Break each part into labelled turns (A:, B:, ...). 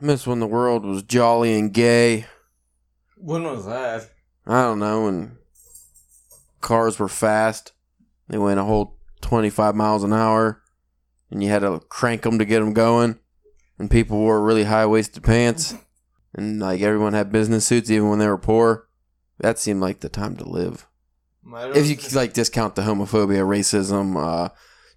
A: I miss when the world was jolly and gay.
B: When was that?
A: I don't know, when cars were fast. They went a whole 25 miles an hour, and you had to crank them to get them going. And people wore really high waisted pants, and like everyone had business suits, even when they were poor. That seemed like the time to live. If you could, like discount the homophobia, racism, uh,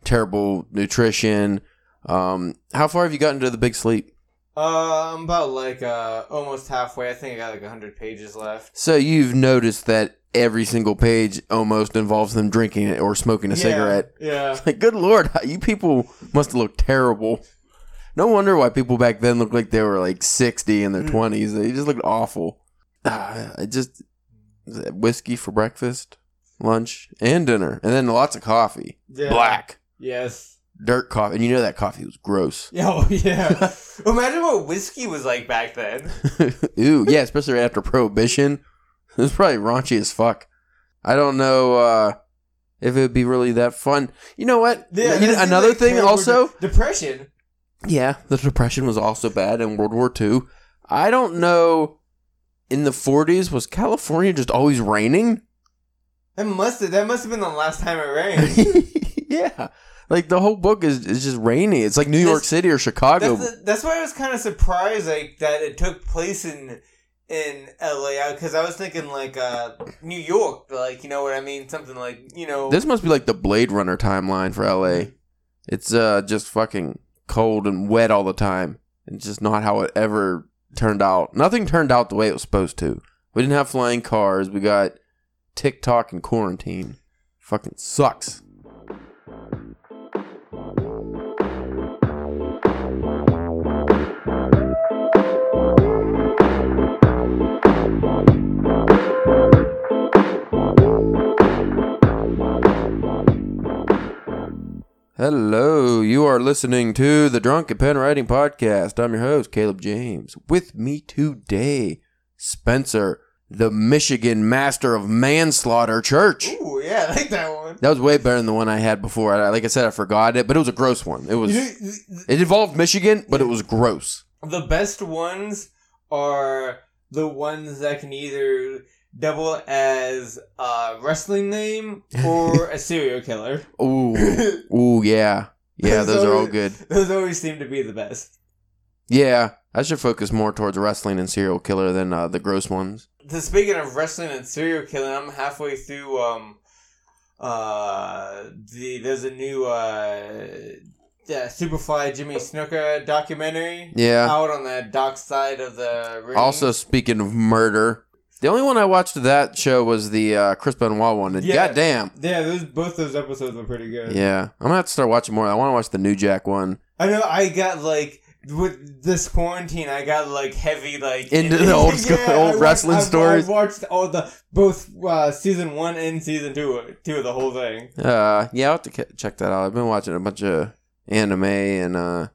A: terrible nutrition. Um, how far have you gotten to the big sleep?
B: Uh, I'm about like uh almost halfway. I think I got like hundred pages left.
A: So you've noticed that every single page almost involves them drinking it or smoking a
B: Yeah,
A: cigarette.
B: Yeah.
A: Like, good lord, you people must look terrible. No wonder why people back then looked like they were like sixty in their
B: Mm.
A: twenties. They just looked awful. Ah, I just whiskey for breakfast, lunch, and dinner, and then lots of coffee.
B: yeah.
A: Black
B: Yes.
A: Dirt coffee, and you know that coffee was gross.
B: Oh yeah. Imagine what whiskey was like back then.
A: Ooh, yeah, especially right after Prohibition. It was probably raunchy as fuck. I don't know uh, if it would be really that fun. You know what? You know, another
B: like,
A: thing also.
B: de- depression.
A: Yeah, the depression was also bad in World War II. I don't know. In the 40s, was California just always raining?
B: That must have that must have been the last time it rained.
A: yeah. Like the whole book is, is just rainy. It's like New York
B: That's-
A: City or Chicago.
B: That's, the, that's why I was kind of surprised like that it took place in in LA because I was thinking like uh New York, like you know what I mean, something like you know.
A: This must be like the Blade Runner timeline for LA. It's uh just fucking cold and wet all the time. It's just not how it ever turned out. Nothing turned out the way it was supposed to. We didn't have flying cars. We got TikTok and quarantine. Fucking sucks. Hello, you are listening to the Drunken Pen Writing Podcast. I'm your host, Caleb James. With me today, Spencer, the Michigan Master of Manslaughter Church.
B: Ooh, yeah, I like that one.
A: That was way better than the one I had before. I, like I said, I forgot it, but it was a gross one. It was.
B: You know, th-
A: It involved Michigan, but it was gross.
B: the best ones are the ones that can either double as a wrestling name or a serial killer.
A: Ooh, ooh, yeah, yeah. Those are all good.
B: Those always seem to be the best.
A: Yeah, I should focus more towards wrestling and serial killer than uh, the gross ones.
B: The, speaking of wrestling and serial killing, I'm halfway through. Um, uh, the there's a new uh, yeah, Superfly Jimmy Snuka documentary
A: Yeah.
B: out on the dark side of the ring.
A: Also, speaking of murder, the only one I watched of that show was the uh, Chris Benoit one. And
B: Yeah.
A: goddamn,
B: yeah, those both those episodes were pretty good.
A: yeah, I'm gonna have to start watching more. I want to watch the New Jack one.
B: I know. I got like with this quarantine, I got like heavy like
A: Into the old school- old
B: I watched-
A: wrestling
B: I-
A: stories.
B: I watched all the both uh, season one and season two, two of the whole thing.
A: Uh, yeah, I'll have to check that out. I've been watching a bunch of anime, and uh,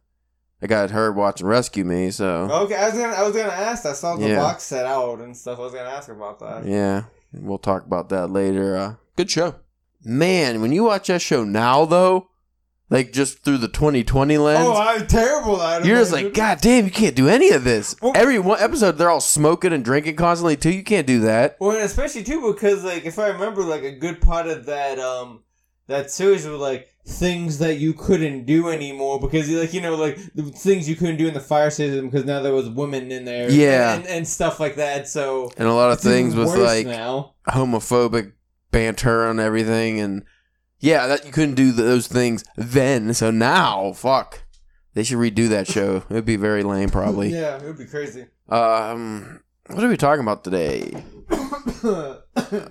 A: I got her watching Rescue Me. So
B: Okay, I was gonna I was gonna ask. I saw the
A: Yeah.
B: box set out and stuff. I was gonna ask about that.
A: yeah, we'll talk about that later. Uh, good show, man. When you watch that show now, though, like just through the 2020 lens.
B: Oh, I'm terrible at it.
A: You're just like, God damn, you can't do any of this.
B: Well-
A: Every one episode, they're all smoking and drinking constantly too. You can't do that.
B: Well, and especially too because like if I remember, like a good part of that um that series was like things that you couldn't do anymore because like you know like the things you couldn't do in the fire system because now there was women in there
A: Yeah.
B: and, and stuff like that so
A: And a lot of things with like
B: now
A: homophobic banter and everything. And yeah, that you couldn't do those things then. So now, fuck. They should redo that show. It would be very lame, probably.
B: yeah it would be crazy
A: Um, what are we talking about today?
B: Oh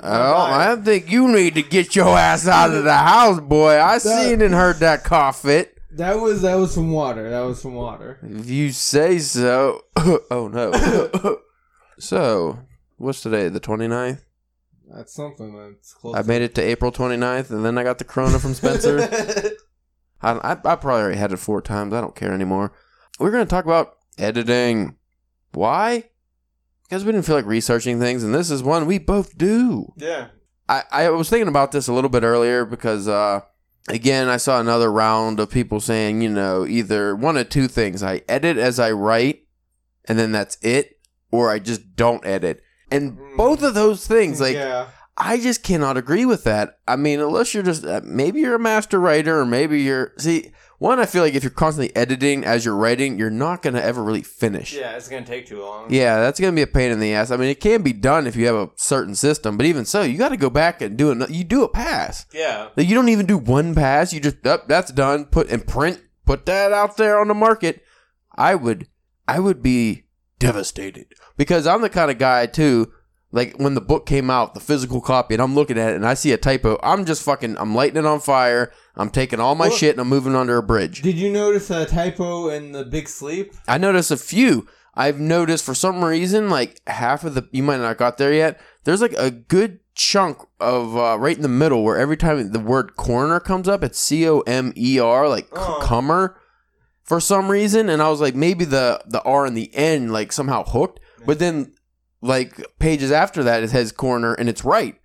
A: I think you need to get your ass out of the house, boy. I seen and heard that cough fit.
B: that was that was from water that was from water
A: If you say so. oh, no. so, what's today? The 29th?
B: that's something that's close
A: I made it to April 29th, and then I got the corona from Spencer. I, I, I probably already had it four times. I don't care anymore. We're going to talk about editing. Why? Because we didn't feel like researching things, and this is one we both do.
B: yeah
A: I, I was thinking about this a little bit earlier because, uh, again, I saw another round of people saying, you know, either one of two things I edit as I write, and then that's it, or I just don't edit. And
B: Mm.
A: both of those things, like
B: yeah,
A: I just cannot agree with that. I mean, unless you're just uh, maybe you're a master writer, or maybe you're see. One, I feel like if you're constantly editing as you're writing, you're not gonna ever really finish.
B: yeah, it's gonna take too long.
A: Yeah, that's gonna be a pain in the ass. I mean, it can be done if you have a certain system, but even so, you got to go back and do it. You do a pass.
B: yeah,
A: Like, you don't even do one pass. You just up, that's done. Put and print. Put that out there on the market. I would, I would be devastated because I'm the kind of guy too. Like when the book came out, the physical copy, and I'm looking at it and I see a typo, I'm just fucking, I'm lighting it on fire. I'm taking all my shit and I'm moving under a bridge.
B: Did you notice a typo in the Big Sleep?
A: I noticed a few. I've noticed for some reason, like half of the you might not got there yet. There's like a good chunk of uh, right in the middle where every time the word corner comes up, it's C O M E R, like
B: Oh.
A: comer, for some reason. And I was like, maybe the the R in the end like somehow hooked, but then like pages after that it has corner and it's right.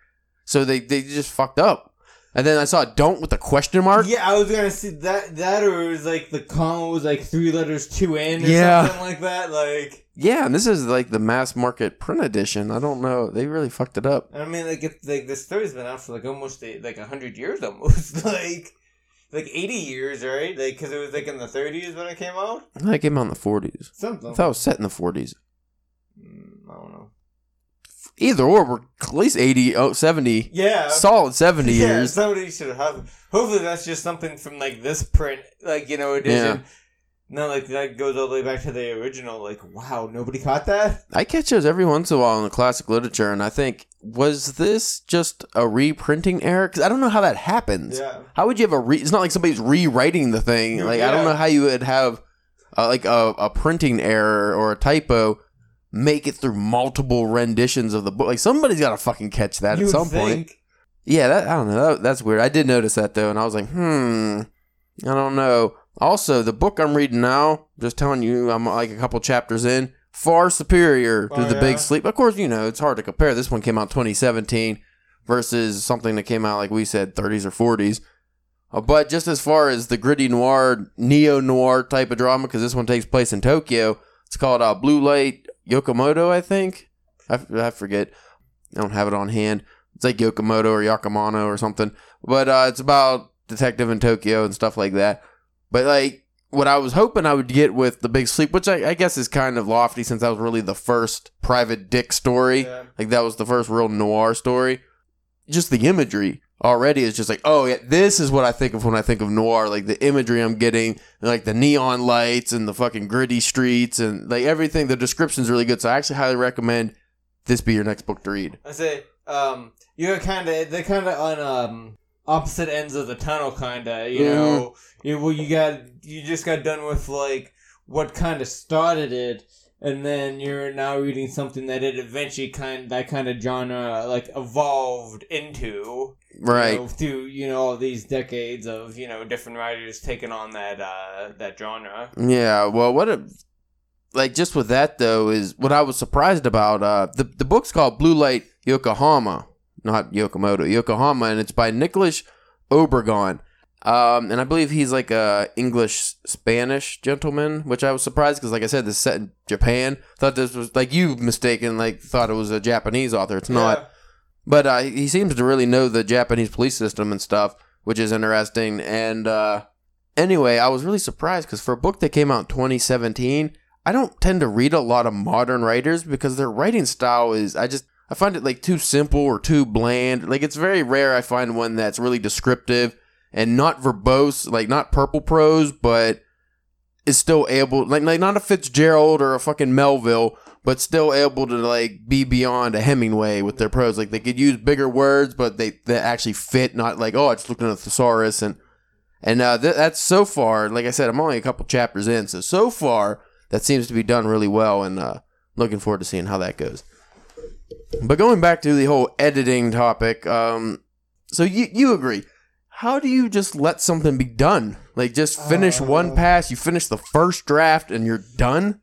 A: So they they just fucked up. And then I saw don't with the question mark.
B: Yeah, I was gonna see that. That or it was like the comma was like three letters, two N, or
A: Yeah.
B: something like that. Like,
A: Yeah, and this is like the mass market print edition. I don't know. They really fucked it up.
B: I mean, like, if, like this story's been out for like almost a, like a hundred years, almost like like eighty years, right? Like, because it was like in the thirties when it came out.
A: I think it came out in the 40s.
B: Something.
A: I thought it was set in the 40s.
B: Mm, I don't know.
A: Either or, we're at least 80, oh, 70,
B: Yeah.
A: solid 70
B: yeah,
A: years.
B: somebody should have. Hopefully, that's just something from like this print, like you know, edition. No, like that goes all the way back to the original. Like, wow, nobody caught that.
A: I catch those every once in a while in the classic literature, and I think, was this just a reprinting error? Because I don't know how that happens.
B: Yeah.
A: How would you have a re? It's not like somebody's rewriting the thing. Like I don't know how you would have uh, like a, a printing error or a typo make it through multiple renditions of the book. Like somebody's got to fucking catch that
B: You
A: at some point. Yeah, that I don't know. That, that's weird. I did notice that though, and I was like, hmm, I don't know. Also, the book I'm reading now, just telling you, I'm like a couple chapters in, far superior to
B: Oh,
A: the
B: yeah?
A: Big Sleep. Of course, you know it's hard to compare. This one came out 2017 versus something that came out like we said 30s or 40s. Uh, but just as far as the gritty noir, neo noir type of drama, because this one takes place in Tokyo, it's called uh, Blue Light Yokomoto, I think. I, I forget. I don't have it on hand. It's like Yokomoto or Yakamano or something. But uh, it's about detective in Tokyo and stuff like that. But like what I was hoping I would get with the Big Sleep, which I, I guess is kind of lofty since that was really the first private dick story.
B: Yeah.
A: Like that was the first real noir story. Just the imagery already is just like, oh yeah, this is what I think of when I think of noir. Like the imagery I'm getting, like the neon lights and the fucking gritty streets and like everything. The description's really good. So I actually highly recommend this be your next book to read.
B: I say, um, you're kind of they're kind of on um opposite ends of the tunnel, kind of. You
A: Mhm.
B: know, you well, you got you just got done with like what kind of started it, and then you're now reading something that it eventually kind that kind of genre like evolved into.
A: Right.
B: You know, through you know all these decades of you know different writers taking on that uh that genre.
A: Yeah, well, what a like just with that though is what I was surprised about. Uh, the the book's called Blue Light Yokohama, not Yokomoto, Yokohama, and it's by Nicolas Obregon. Um, and I believe he's like a English Spanish gentleman, which I was surprised because, like I said, this is set in Japan. Thought this was like you mistaken, like thought it was a Japanese author. It's not.
B: Yeah.
A: But uh, he seems to really know the Japanese police system and stuff, which is interesting. And uh, anyway, I was really surprised because for a book that came out in 2017, I don't tend to read a lot of modern writers because their writing style is, I just, I find it like too simple or too bland. Like it's very rare I find one that's really descriptive and not verbose, like not purple prose, but is still able, like, like not a Fitzgerald or a fucking Melville, but still able to like be beyond a Hemingway with their prose. Like they could use bigger words, but they they actually fit. Not like oh, I just looked at a thesaurus and and uh, th- that's so far. Like I said, I'm only a couple chapters in, so so far that seems to be done really well, and uh, looking forward to seeing how that goes. But going back to the whole editing topic, um, so you you agree? How do you just let something be done? Like just finish one
B: Uh,
A: pass, you finish the first draft, and you're done.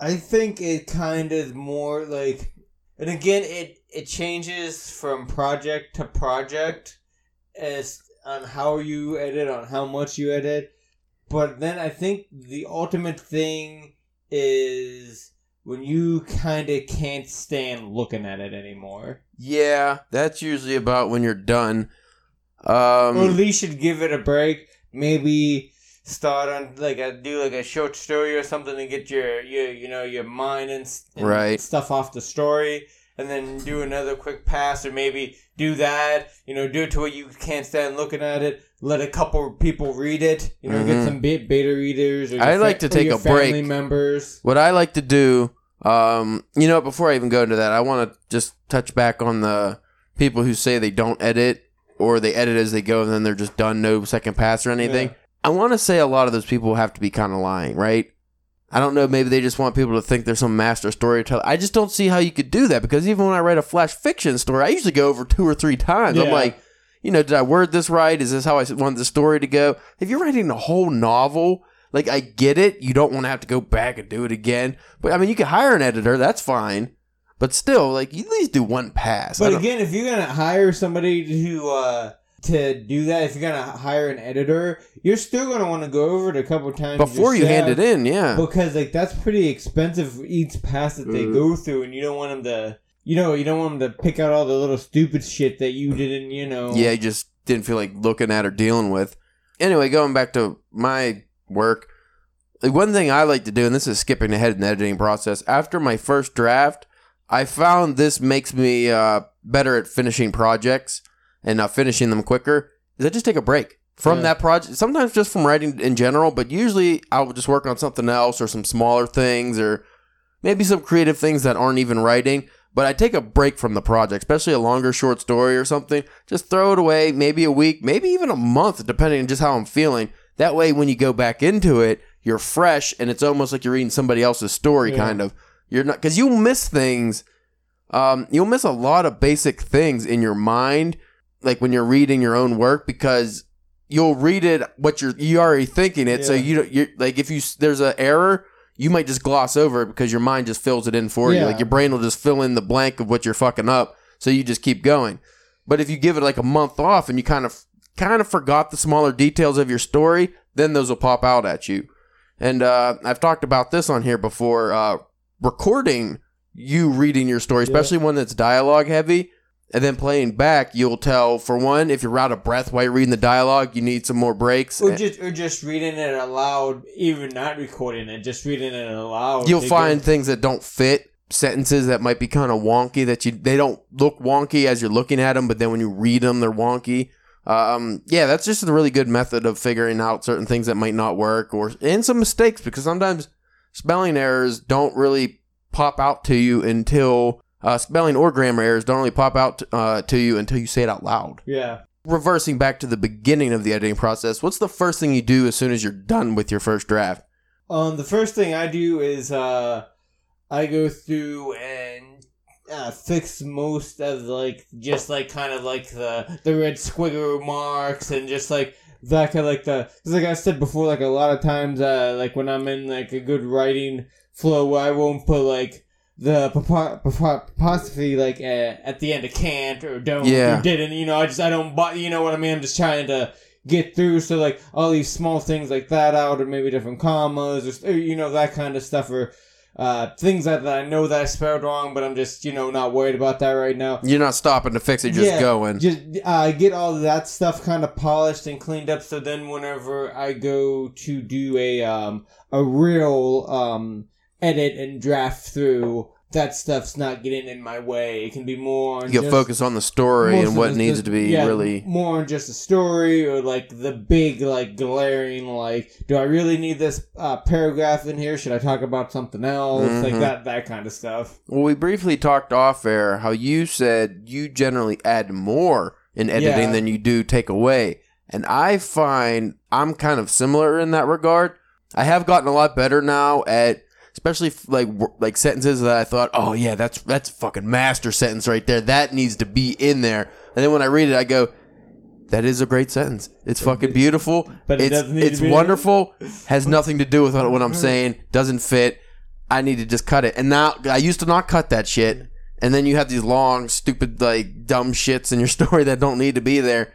B: I think it kind of more like, and again, it it changes from project to project, as on how you edit, on how much you edit. But then I think the ultimate thing is when you kind of can't stand looking at it anymore.
A: Yeah, that's usually about when you're done.
B: Or at
A: Um,
B: least should give it a break. Maybe start on like a do like a short story or something to get your your you know your mind and, and
A: Right.
B: stuff off the story, and then do another quick pass or maybe do that. You know, do it to where you can't stand looking at it. Let a couple people read it. You know,
A: Mhm.
B: get some be- beta readers. Or
A: I like to take a break.
B: Members.
A: what I like to do, um, you know, before I even go into that, I want to just touch back on the people who say they don't edit or they edit as they go and then they're just done, no second pass or anything.
B: Yeah.
A: I want to say a lot of those people have to be kind of lying, right? I don't know. Maybe they just want people to think they're some master storyteller. I just don't see how you could do that because even when I write a flash fiction story, I usually go over two or three times. I'm like, you know, did I word this right? Is this how I want the story to go? If you're writing a whole novel, like I get it, you don't want to have to go back and do it again. But I mean, you can hire an editor, that's fine. But still, like you at least do one pass. I
B: But
A: don't-
B: again, if you're gonna hire somebody to uh, to do that, if you're gonna hire an editor, you're still gonna want to go over it a couple times
A: before you hand it in, yeah,
B: because like that's pretty expensive for each pass that they
A: Mhm.
B: go through, and you don't want them to, you know, you don't want them to pick out all the little stupid shit that you didn't, you know.
A: yeah, you just didn't feel like looking at or dealing with. Anyway, going back to my work, like one thing I like to do, and this is skipping ahead in the editing process. After my first draft, I found this makes me uh, better at finishing projects and uh, finishing them quicker. Is I just take a break from
B: Yeah.
A: that project. Sometimes just from writing in general, but usually I'll just work on something else or some smaller things or maybe some creative things that aren't even writing. But I take a break from the project, especially a longer short story or something. Just throw it away, maybe a week, maybe even a month, depending on just how I'm feeling. That way, when you go back into it, you're fresh and it's almost like you're reading somebody else's story,
B: Yeah.
A: kind of. You're not because you'll miss things. Um, you'll miss a lot of basic things in your mind, like when you're reading your own work, because you'll read it what you're you already thinking it. So you don't. You're like if you there's an error, you might just gloss over it because your mind just fills it in for you. Like your brain will just fill in the blank of what you're fucking up. So you just keep going. But if you give it like a month off and you kind of kind of forgot the smaller details of your story, then those will pop out at you. And uh, I've talked about this on here before. Uh, recording you reading your story,
B: Yeah.
A: especially one that's dialogue heavy, and then playing back, you'll tell for one if you're out of breath while you're reading the dialogue, you need some more breaks.
B: Or just or just reading it aloud, even not recording it, just reading it aloud.
A: You'll find
B: get-
A: things that don't fit sentences that might be kind of wonky that you they don't look wonky as you're looking at them but then when you read them they're wonky um yeah that's just a really good method of figuring out certain things that might not work or and some mistakes because sometimes spelling errors don't really pop out to you until uh, spelling or grammar errors don't really pop out uh, to you until you say it out loud
B: yeah.
A: reversing back to the beginning of the editing process what's the first thing you do as soon as you're done with your first draft
B: Um, the first thing I do is uh, I go through and uh, fix most of like just like kind of like the the red squiggle marks and just like that kind of like the cause like I said before, like a lot of times, uh, like when I'm in like a good writing flow, I won't put like the apostrophe like uh, at the end of can't or don't
A: Yeah.
B: or didn't. You know, I just I don't. bu- You know what I mean? I'm just trying to get through. So like all these small things like that out, or maybe different commas, or you know that kind of stuff, or uh, things that, that I know that I spelled wrong, but I'm just you know not worried about that right now.
A: you're not stopping to fix it just
B: Yeah,
A: going
B: Just uh, get all that stuff kind of polished and cleaned up. So then, whenever I go to do a um a real um edit and draft through, that stuff's not getting in my way. It can be more
A: you
B: just-
A: focus on the story and what needs
B: the-
A: to be
B: yeah,
A: really
B: more on just the story or like the big like glaring like do i really need this uh, paragraph in here should i talk about something else like
A: Mhm.
B: that that kind of stuff
A: well we briefly talked off air how you said you generally add more in editing
B: Yeah.
A: than you do take away and i find i'm kind of similar in that regard i have gotten a lot better now at especially f- like w- like sentences that i thought oh yeah that's that's a fucking master sentence right there that needs to be in there and then when i read it i go that is a great sentence. It's fucking beautiful.
B: But it
A: it's
B: doesn't need to
A: it's wonderful. Has nothing to do with what what I'm saying. Doesn't fit. I need to just cut it. And now I used to not cut that shit. And then you have these long, stupid, like dumb shits in your story that don't need to be there.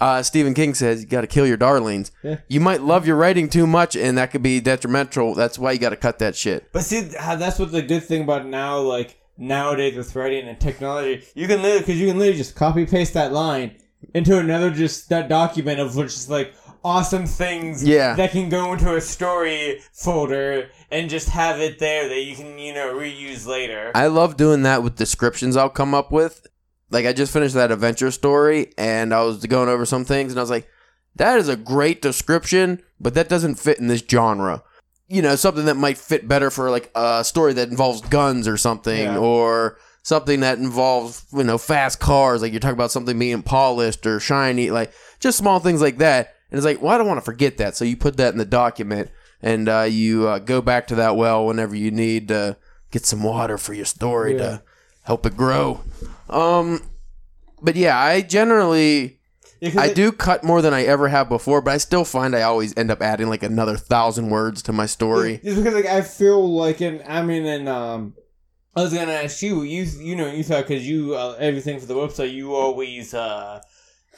A: Uh, Stephen King says you got to kill your darlings.
B: Yeah.
A: You might love your writing too much, and that could be detrimental. That's why you got to cut that shit.
B: But see, that's what the good thing about now, like nowadays with writing and technology, you can literally because you can literally just copy paste that line into another just that document of which is like awesome things
A: Yeah.
B: that can go into a story folder and just have it there that you can you know reuse later.
A: I love doing that with descriptions I'll come up with. Like I just finished that adventure story and I was going over some things and I was like, that is a great description, but that doesn't fit in this genre. You know, something that might fit better for like a story that involves guns or something
B: Yeah.
A: or something that involves, you know, fast cars. Like you're talking about something being polished or shiny, like just small things like that. And it's like, well, I don't want to forget that. So you put that in the document and uh, you uh, go back to that well whenever you need to get some water for your story
B: Yeah.
A: to help it grow. Um, but yeah, I generally
B: Yeah,
A: I
B: it-
A: do cut more than I ever have before, but I still find I always end up adding like another thousand words to my story.
B: Just because like I feel like in I mean in um I was gonna ask you you you know you thought because you uh, everything for the website you always uh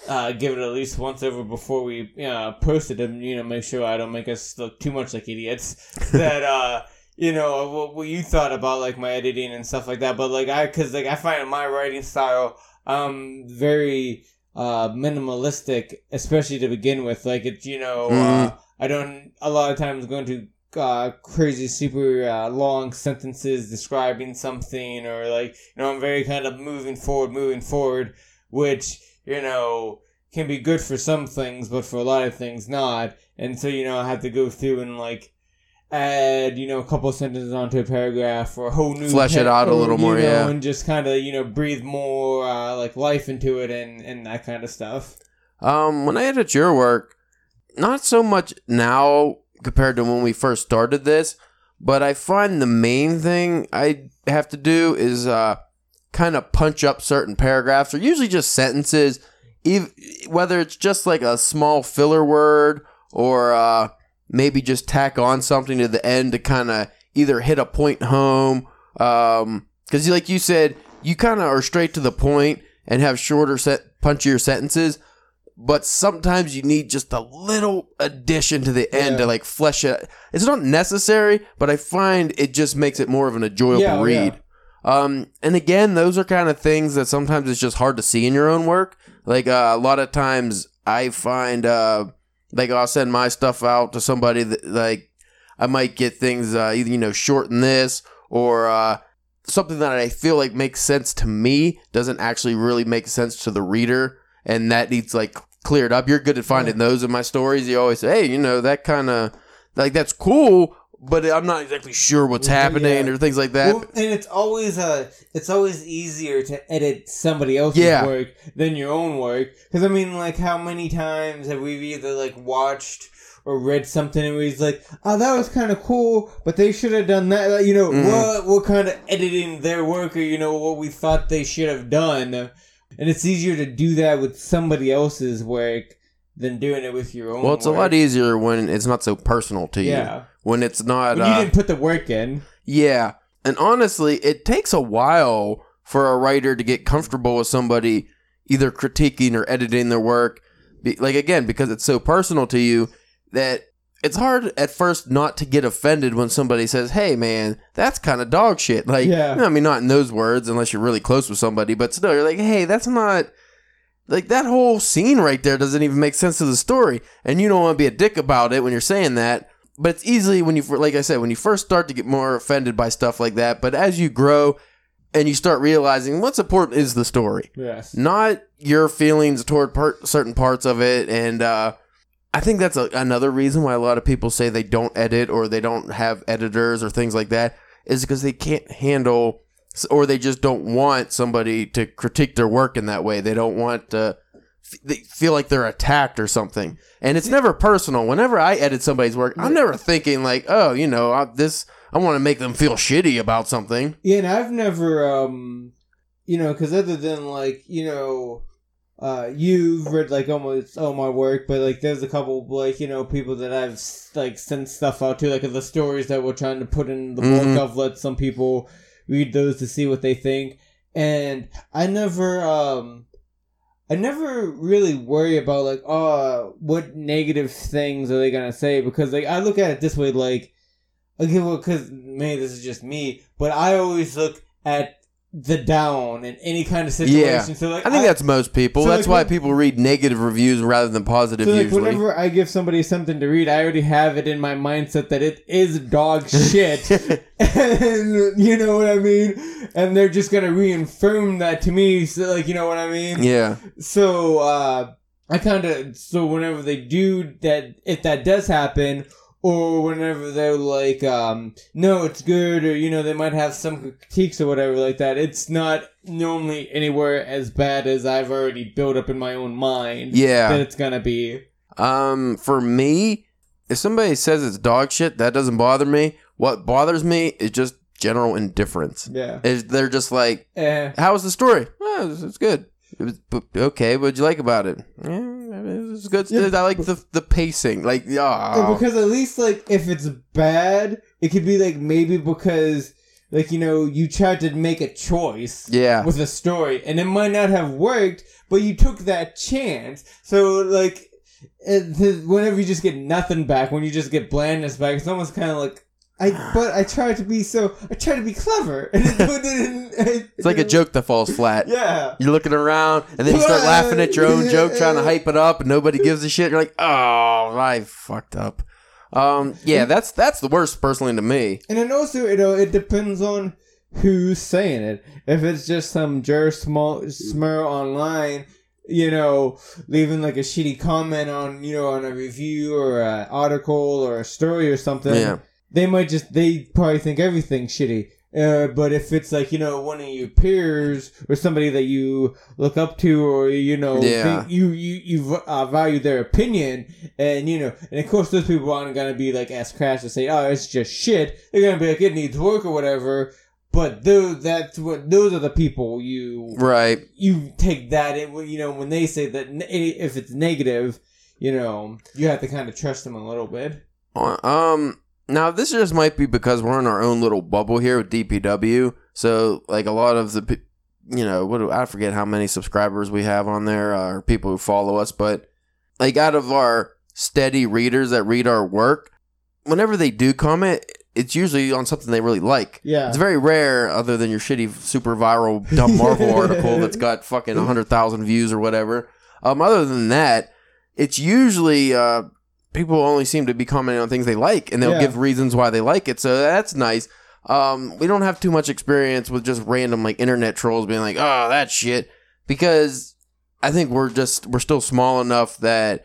B: uh give it at least once over before we uh post it and you know make sure I don't make us look too much like idiots that uh you know what, what you thought about like my editing and stuff like that but like I because like I find my writing style um very uh minimalistic especially to begin with like it's you know uh, I don't a lot of times go into uh, crazy super uh, long sentences describing something or like you know I'm very kind of moving forward moving forward which you know can be good for some things but for a lot of things not and so you know I have to go through and like add you know a couple sentences onto a paragraph or a whole new
A: Flesh it out a little more,
B: know,
A: yeah.
B: and just kind of you know breathe more uh, like life into it and and that kind of stuff
A: Um, when I edit your work, not so much now compared to when we first started this, but I find the main thing I have to do is uh, kind of punch up certain paragraphs or usually just sentences, ev- whether it's just like a small filler word or uh, maybe just tack on something to the end to kind of either hit a point home. Because, like you said, you kind of are straight to the point and have shorter, set, punchier sentences but sometimes you need just a little addition to the end
B: Yeah.
A: to like flesh it. It's not necessary, but I find it just makes it more of an enjoyable
B: Yeah, oh,
A: read. Um, and again, those are kind of things that sometimes it's just hard to see in your own work. Like uh, a lot of times, I find uh, like I'll send my stuff out to somebody that like I might get things uh, either you know shorten this or uh, something that I feel like makes sense to me doesn't actually really make sense to the reader, and that needs like cleared up. You're good at finding those in my stories. You always say, hey, you know that kind of like that's cool, but I'm not exactly sure what's happening
B: yeah.
A: or things like that.
B: Well, and it's always uh it's always easier to edit somebody else's
A: Yeah.
B: work than your own work. Because I mean, like, how many times have we either like watched or read something and was like, oh, that was kind of cool, but they should have done that. Like, you know,
A: Mhm.
B: what what kind of editing their work or you know what we thought they should have done. And it's easier to do that with somebody else's work than doing it with your own.
A: well, it's a lot easier when it's not so personal to you.
B: Yeah,
A: When it's not.
B: when you
A: uh,
B: didn't put the work in.
A: Yeah. And honestly, it takes a while for a writer to get comfortable with somebody either critiquing or editing their work. Be- Like, again, because it's so personal to you that it's hard at first not to get offended when somebody says, hey, man, that's kind of dog shit. Like,
B: Yeah.
A: I mean, not in those words unless you're really close with somebody, but still, you're like, hey, that's not. Like that whole scene right there doesn't even make sense to the story, and you don't want to be a dick about it when you're saying that but it's easily when you like i said when you first start to get more offended by stuff like that but as you grow and you start realizing what's important is the story
B: Yes.
A: not your feelings toward part, certain parts of it and uh, i think that's a, another reason why a lot of people say they don't edit or they don't have editors or things like that is because they can't handle or they just don't want somebody to critique their work in that way they don't want to they feel like they're attacked or something and it's never personal whenever i edit somebody's work i'm never thinking like oh you know I, this i want to make them feel shitty about something
B: Yeah, and I've never, um, you know, because other than like, you know, uh, you've read like almost all my work, but like there's a couple like you know people that I've like sent stuff out to, like the stories that we're trying to put in the
A: Mhm.
B: book. I've let some people read those to see what they think, and I never, um, I never really worry about like, oh, what negative things are they gonna say? Because like I look at it this way, like, okay, well, because maybe this is just me, but I always look at the down in any kind of situation.
A: Yeah.
B: So like,
A: I think that's most people.
B: So,
A: that's
B: like,
A: why
B: when-
A: people read negative reviews rather than positive
B: So like
A: usually.
B: whenever I give somebody something to read, I already have it in my mindset that it is dog shit, and you know what I mean. And they're just gonna reaffirm that to me. So like you know what I mean.
A: yeah.
B: So uh, I kind of so whenever they do that, if that does happen, or whenever they're like, um, no, it's good, or you know, they might have some critiques or whatever like that. It's not normally anywhere as bad as I've already built up in my own mind that
A: Yeah.
B: it's gonna be.
A: Um, for me, if somebody says it's dog shit, that doesn't bother me. What bothers me is just general indifference.
B: Yeah.
A: Is they're just like,
B: Eh.
A: how was the story? It's, it's good. It was okay. What'd you like about it? Yeah, it was good.
B: Yeah.
A: I like the the pacing. Like,
B: Yeah,
A: oh,
B: Because at least like if it's bad, it could be like maybe because like you know you tried to make a choice
A: yeah,
B: with a story and it might not have worked, but you took that chance. So like whenever you just get nothing back, when you just get blandness back, it's almost kind of like. I but I tried to be so I tried to be clever and it, but it,
A: it's like a joke that falls flat.
B: Yeah,
A: You're looking around, and then you start laughing at your own joke, trying to hype it up, and nobody gives a shit. You're like, oh, I fucked up. Um, yeah, that's that's the worst personally to me.
B: And then also, you know, it depends on who's saying it. If it's just some Jer small smur online, you know, leaving like a shitty comment on, you know, on a review or an article or a story or something,
A: Yeah.
B: They might just they probably think everything's shitty. Uh, but if it's like you know one of your peers or somebody that you look up to or you know
A: Yeah.
B: think you you you uh, value their opinion and you know and of course those people aren't gonna be like as crass to say oh it's just shit they're gonna be like it needs work or whatever but those that's what those are the people you
A: Right.
B: you take that in you know when they say that if it's negative you know you have to kind of trust them a little bit
A: Um. Now this just might be because we're in our own little bubble here with DPW. So like a lot of the, pe- you know, what do, I forget how many subscribers we have on there uh, or people who follow us, but like out of our steady readers that read our work, whenever they do comment, it's usually on something they really like.
B: yeah
A: It's very rare, other than your shitty, super viral, dumb Marvel article that's got fucking 100,000 views or whatever. Um, other than that, it's usually uh, people only seem to be commenting on things they like, and they'll
B: Yeah.
A: give reasons why they like it. So that's nice. Um, we don't have too much experience with just random like internet trolls being like, "Oh, that shit," because I think we're just we're still small enough that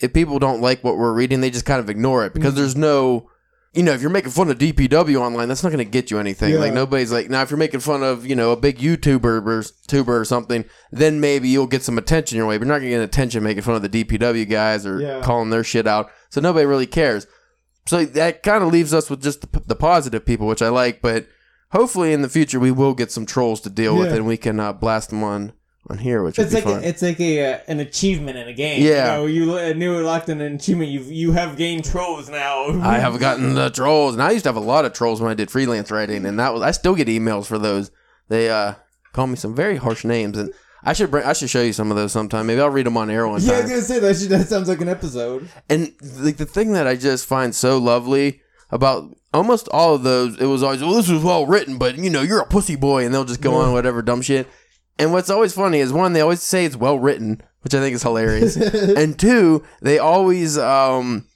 A: if people don't like what we're reading, they just kind of ignore it because
B: Mhm.
A: there's no you know, if you're making fun of DPW online, that's not going to get you anything.
B: Yeah.
A: Like nobody's like now. If you're making fun of you know a big YouTuber or tuber or something, then maybe you'll get some attention your way. But you're not going to get attention making fun of the DPW guys or
B: Yeah.
A: calling their shit out. So nobody really cares. So that kind of leaves us with just the, the positive people, which I like. But hopefully in the future we will get some trolls to deal with, and we can uh, blast them on on here, which would
B: It's
A: be
B: like
A: fun.
B: a, it's like a uh, an achievement in a game.
A: Yeah.
B: you know, you uh, knew locked in an achievement. You you have gained trolls now.
A: I have gotten the trolls, and I used to have a lot of trolls when I did freelance writing, and that was I still get emails for those. They uh call me some very harsh names, and I should bring I should show you some of those sometime. Maybe I'll read them on air one
B: Yeah, I was
A: time.
B: gonna say that. Should, that sounds like an episode.
A: And like the thing that I just find so lovely about almost all of those, it was always, well, this was well written, but you know, you're a pussy boy, and they'll just go
B: Yeah.
A: on whatever dumb shit. And what's always funny is one, they always say it's well written, which I think is hilarious. and two, they always um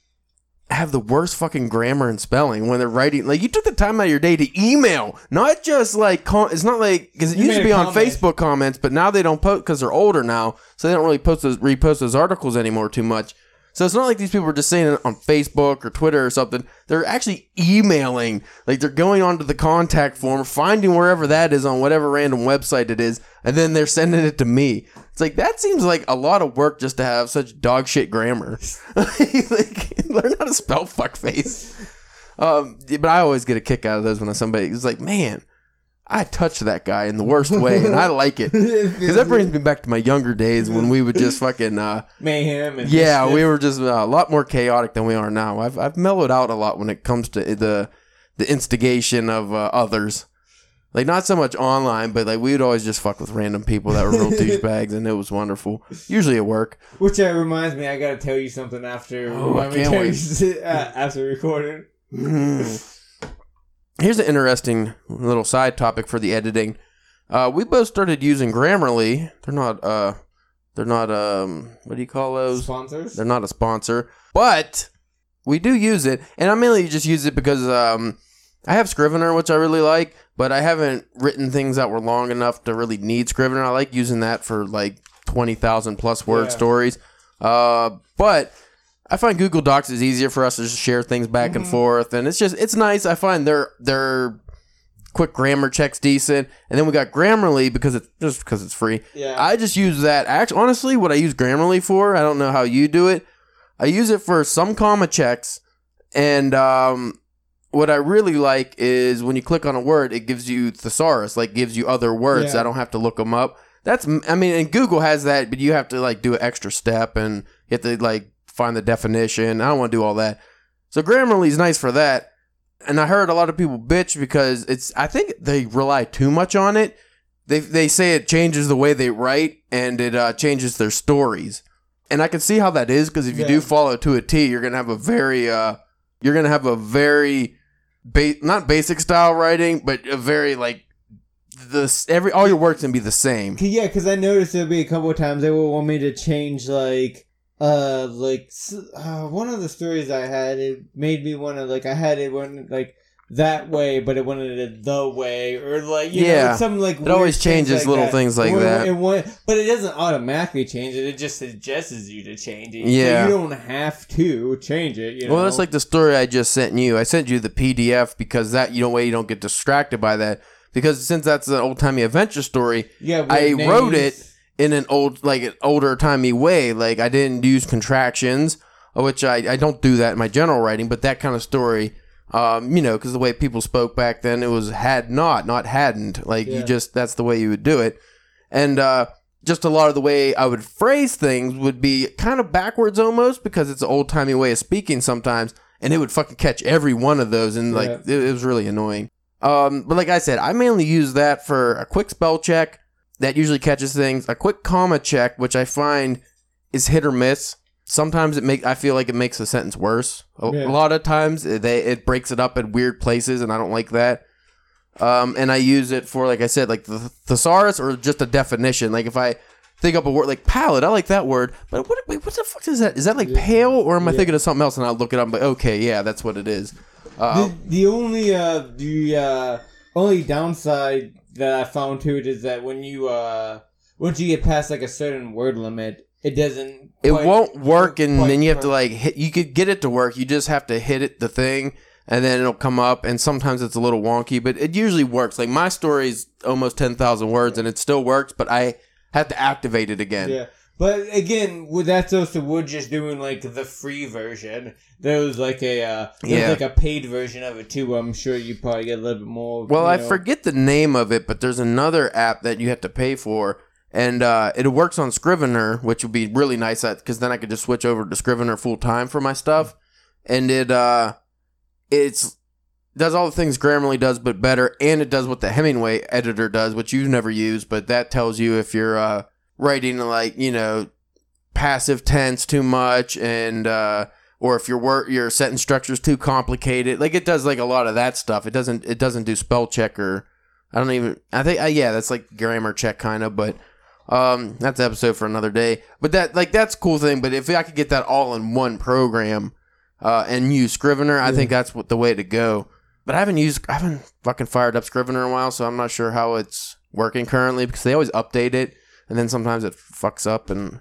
A: have the worst fucking grammar and spelling when they're writing. Like you took the time out of your day to email, not just like com- it's not like because it
B: You
A: used to
B: made
A: be on
B: comment.
A: Facebook comments, but now they don't post because they're older now, so they don't really post those repost those articles anymore too much. So it's not like these people are just saying it on Facebook or Twitter or something. They're actually emailing. Like they're going onto the contact form, finding wherever that is on whatever random website it is, and then they're sending it to me. It's like that seems like a lot of work just to have such dog shit grammar. like learn how to spell fuckface. Um, but I always get a kick out of those when somebody is like, "Man, I touched that guy in the worst way, and I like it." Because that brings me back to my younger days when we would just fucking uh,
B: mayhem. And
A: yeah,
B: mischief.
A: we were just uh, a lot more chaotic than we are now. I've I've mellowed out a lot when it comes to the the instigation of uh, others. Like not so much online, but like we would always just fuck with random people that were real douchebags, and it was wonderful. Usually at work.
B: Which uh, reminds me, I gotta tell you something after.
A: Oh, I can't wait.
B: you, uh, after recording.
A: Here's an interesting little side topic for the editing. Uh, we both started using Grammarly. They're not. Uh, they're not. Um, what do you call those?
B: Sponsors.
A: They're not a sponsor, but we do use it, and I mainly just use it because um, I have Scrivener, which I really like, but I haven't written things that were long enough to really need Scrivener. I like using that for like twenty thousand plus word
B: Yeah.
A: stories, uh, but I find Google Docs is easier for us to just share things back and
B: Mhm.
A: forth, and it's just it's nice. I find their their quick grammar checks decent, and then we got Grammarly because it's just because it's free.
B: yeah.
A: I just use that. Actually, honestly, what I use Grammarly for, I don't know how you do it. I use it for some comma checks, and um, what I really like is when you click on a word, it gives you thesaurus, like gives you other words.
B: Yeah.
A: I don't have to look them up. That's, I mean, and Google has that, but you have to like do an extra step, and you have to like find the definition. I don't want to do all that. So Grammarly is nice for that. And I heard a lot of people bitch because it's. I think they rely too much on it they they say it changes the way they write and it uh, changes their stories. And I can see how that is because if you
B: Yeah.
A: do follow it to a T, you're gonna have a very uh, you're gonna have a very ba- not basic style writing, but a very like the every all your work's gonna be the same.
B: Yeah, because I noticed there'll be a couple of times they will want me to change like uh like uh, one of the stories I had it made me want to like I had it one like that way, but it wanted it the way or like you know
A: Yeah.
B: it's some like
A: It always changes little things like
B: Where-
A: that.
B: it wa- but it doesn't automatically change it. It just suggests you to change it. So
A: Yeah.
B: you don't have to change it. You know?
A: Well, that's like the story I just sent you. I sent you the PDF because that you know way you don't get distracted by that. Because since that's an old timey adventure story,
B: yeah.
A: I wrote it in an old like an older timey way. Like I didn't use contractions, which I, I don't do that in my general writing, but that kind of story, um, you know, because the way people spoke back then, it was had not, not hadn't. Like you just that's the way you would do it, and uh, just a lot of the way I would phrase things would be kind of backwards almost because it's an old timey way of speaking sometimes, and it would fucking catch every one of those, and like
B: Yeah.
A: it, it was really annoying. Um, but like I said, I mainly use that for a quick spell check that usually catches things. A quick comma check, which I find is hit or miss. Sometimes it make I feel like it makes the sentence worse. A,
B: Yeah.
A: a lot of times it- they it breaks it up at weird places, and I don't like that. Um, and I use it for like I said, like the thesaurus or just a definition. Like if I think up a word like palette, I like that word, but what wait, what the fuck is that? Is that like
B: Yeah.
A: pale, or am I
B: Yeah.
A: thinking of something else? And I look it up, but okay, yeah, that's what it is. Uh,
B: the, the only uh the uh only downside that I found to it is that when you uh once you get past like a certain word limit, it doesn't.
A: it
B: quite-
A: won't work and then you have to like hit you could get it to work you just have to hit it the thing and then it'll come up and sometimes it's a little wonky but it usually works like my story's almost 10,000 words and it still works but I have to activate it again
B: Yeah. But again, with that's also we're just doing like the free version. There was like a uh,
A: Yeah.
B: like a paid version of it too. I'm sure you probably get a little bit more.
A: well I
B: know.
A: forget the name of it but there's another app that you have to pay for and uh, it works on Scrivener which would be really nice because then I could just switch over to Scrivener full time for my stuff and it uh it's does all the things Grammarly does, but better, and it does what the Hemingway editor does, which you've never used, but that tells you if you're uh, writing like you know passive tense too much, and uh, or if your word your sentence structure is too complicated. Like it does like a lot of that stuff. It doesn't it doesn't do spell check or I don't even I think uh, yeah that's like grammar check kind of, but um that's episode for another day. But that like that's a cool thing. But if I could get that all in one program uh, and use Scrivener, I think that's what the way to go. But I haven't used, I haven't fucking fired up Scrivener in a while, so I'm not sure how it's working currently because they always update it, and then sometimes it fucks up, and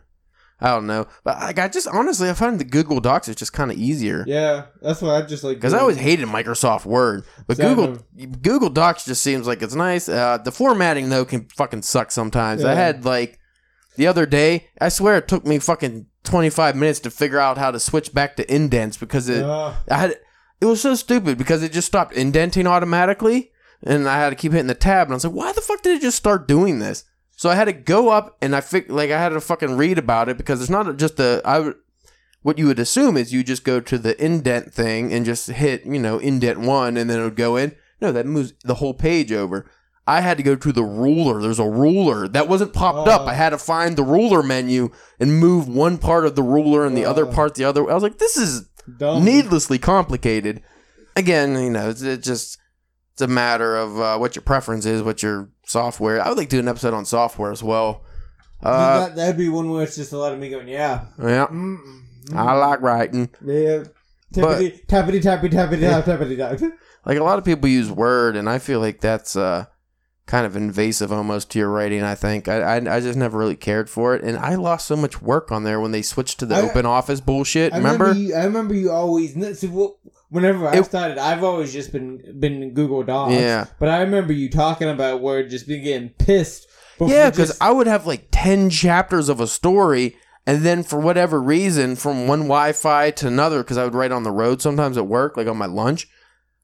A: I don't know. But like, I just honestly, I find the Google Docs is just kind of easier
B: Yeah, that's why I just like
A: because I always hated Microsoft Word, but. Google Google Docs just seems like it's nice. Uh, the formatting though can fucking suck sometimes. I had like the other day, I swear it took me fucking 25 minutes to figure out how to switch back to indents because it
B: Uh,
A: I had it was so stupid because it just stopped indenting automatically, and I had to keep hitting the tab, and I was like, why the fuck did it just start doing this? So I had to go up and I fig- like I had to fucking read about it because it's not just a I would what you would assume is you just go to the indent thing and just hit you know indent one and then it would go in. No, that moves the whole page over. I had to go to the ruler. There's a ruler that wasn't popped up.
B: Oh.
A: I had to find the ruler menu and move one part of the ruler and the other
B: Oh.
A: part the other. I was like, this is
B: Dumb.
A: needlessly complicated. Again, you know, it's, it just it's a matter of uh, what your preference is, what your software. I would like to do an episode on software as well. Uh,
B: that, that'd be one where it's just a lot of me going, yeah.
A: yeah,
B: Mm,
A: I like writing.
B: Yeah.
A: But-
B: Tappity, tappity, tappity, tappity, tappity.
A: Like a lot of people use Word, and I feel like that's uh, kind of invasive almost to your writing. I think I, I I just never really cared for it, and I lost so much work on there when they switched to the
B: I-
A: open office bullshit.
B: I
A: remember?
B: you, I remember you always. See, wh- whenever I started, I've always just been been Google Docs.
A: Yeah.
B: But I remember you talking about Word, just being getting pissed.
A: Yeah, because I would have like 10 chapters of a story, and then for whatever reason, from one Wi Fi to another, because I would write on the road sometimes at work, like on my lunch,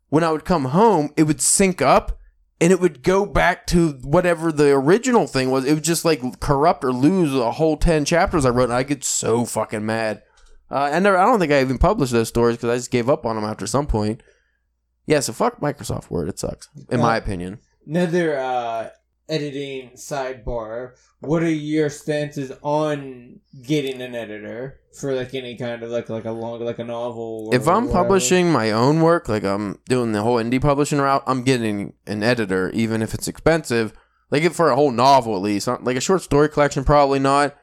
A: when I would come home, it would sync up and it would go back to whatever the original thing was. It would just like corrupt or lose a whole 10 chapters I wrote, and I get so fucking mad. Uh, and I don't think I even published those stories because I just gave up on them after some point. Yeah, so fuck Microsoft Word. It sucks, in my
B: Uh,
A: opinion.
B: another uh, editing sidebar. What are your stances on getting an editor for like any kind of like like a long like a novel? or
A: if I'm
B: whatever?
A: publishing my own work, like I'm doing the whole indie publishing route, I'm getting an editor, even if it's expensive. Like if for a whole novel, at least, Not- like a short story collection, probably not.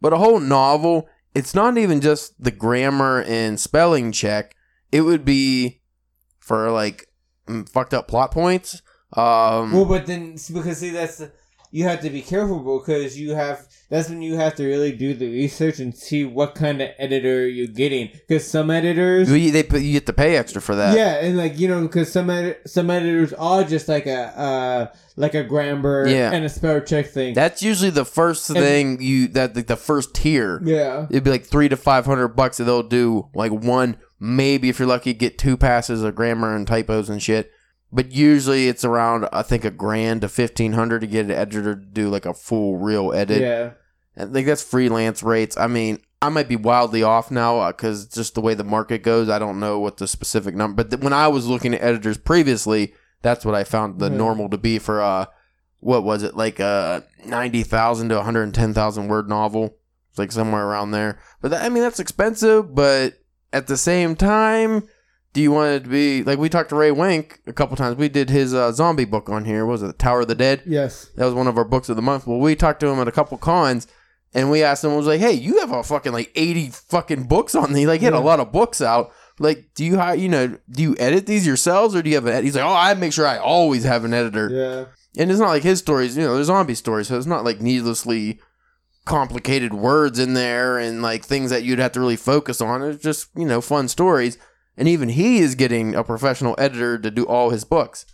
A: But a whole novel, it's not even just the grammar and spelling check. It would be for like mm, fucked up plot points. Um,
B: Well, but then because see that's the, you have to be careful because you have that's when you have to really do the research and see what kind of editor you're getting because some editors
A: you, they you get to pay extra for that.
B: yeah and like you know because some edi- some editors are just like a uh like a grammar
A: Yeah.
B: and a spell check thing
A: That's usually the first
B: And-
A: thing you that like the first tier.
B: yeah
A: it'd be like three to five hundred bucks that they'll do like one maybe if you're lucky get two passes of grammar and typos and shit but usually it's around i think a grand to 1500 to get an editor to do like a full real edit.
B: Yeah.
A: And like that's freelance rates. I mean i might be wildly off now because just the way the market goes i don't know what the specific number but th- when i was looking at editors previously that's what i found the
B: Yeah.
A: normal to be for uh what was it? Like a 90000 to 110000 word novel it's like somewhere around there. But that, i mean that's expensive but at the same time do you want it to be like we talked to Ray Wenck a couple times we did his uh, zombie book on here what was it tower of the dead
B: yes
A: that was one of our books of the month. Well, we talked to him at a couple cons, and we asked him, I was like, "Hey, you have a fucking like eighty fucking books on these. Like, he had a lot of books out. Like, do you hire, you know, do you edit these yourselves, or do you have an?" Ed-? He's like, "Oh, I make sure I always have an editor."
B: yeah
A: And it's not like his stories, you know, they're zombie stories, so it's not like needlessly complicated words in there and like things that you'd have to really focus on. It's just you know fun stories. And even he is getting a professional editor to do all his books.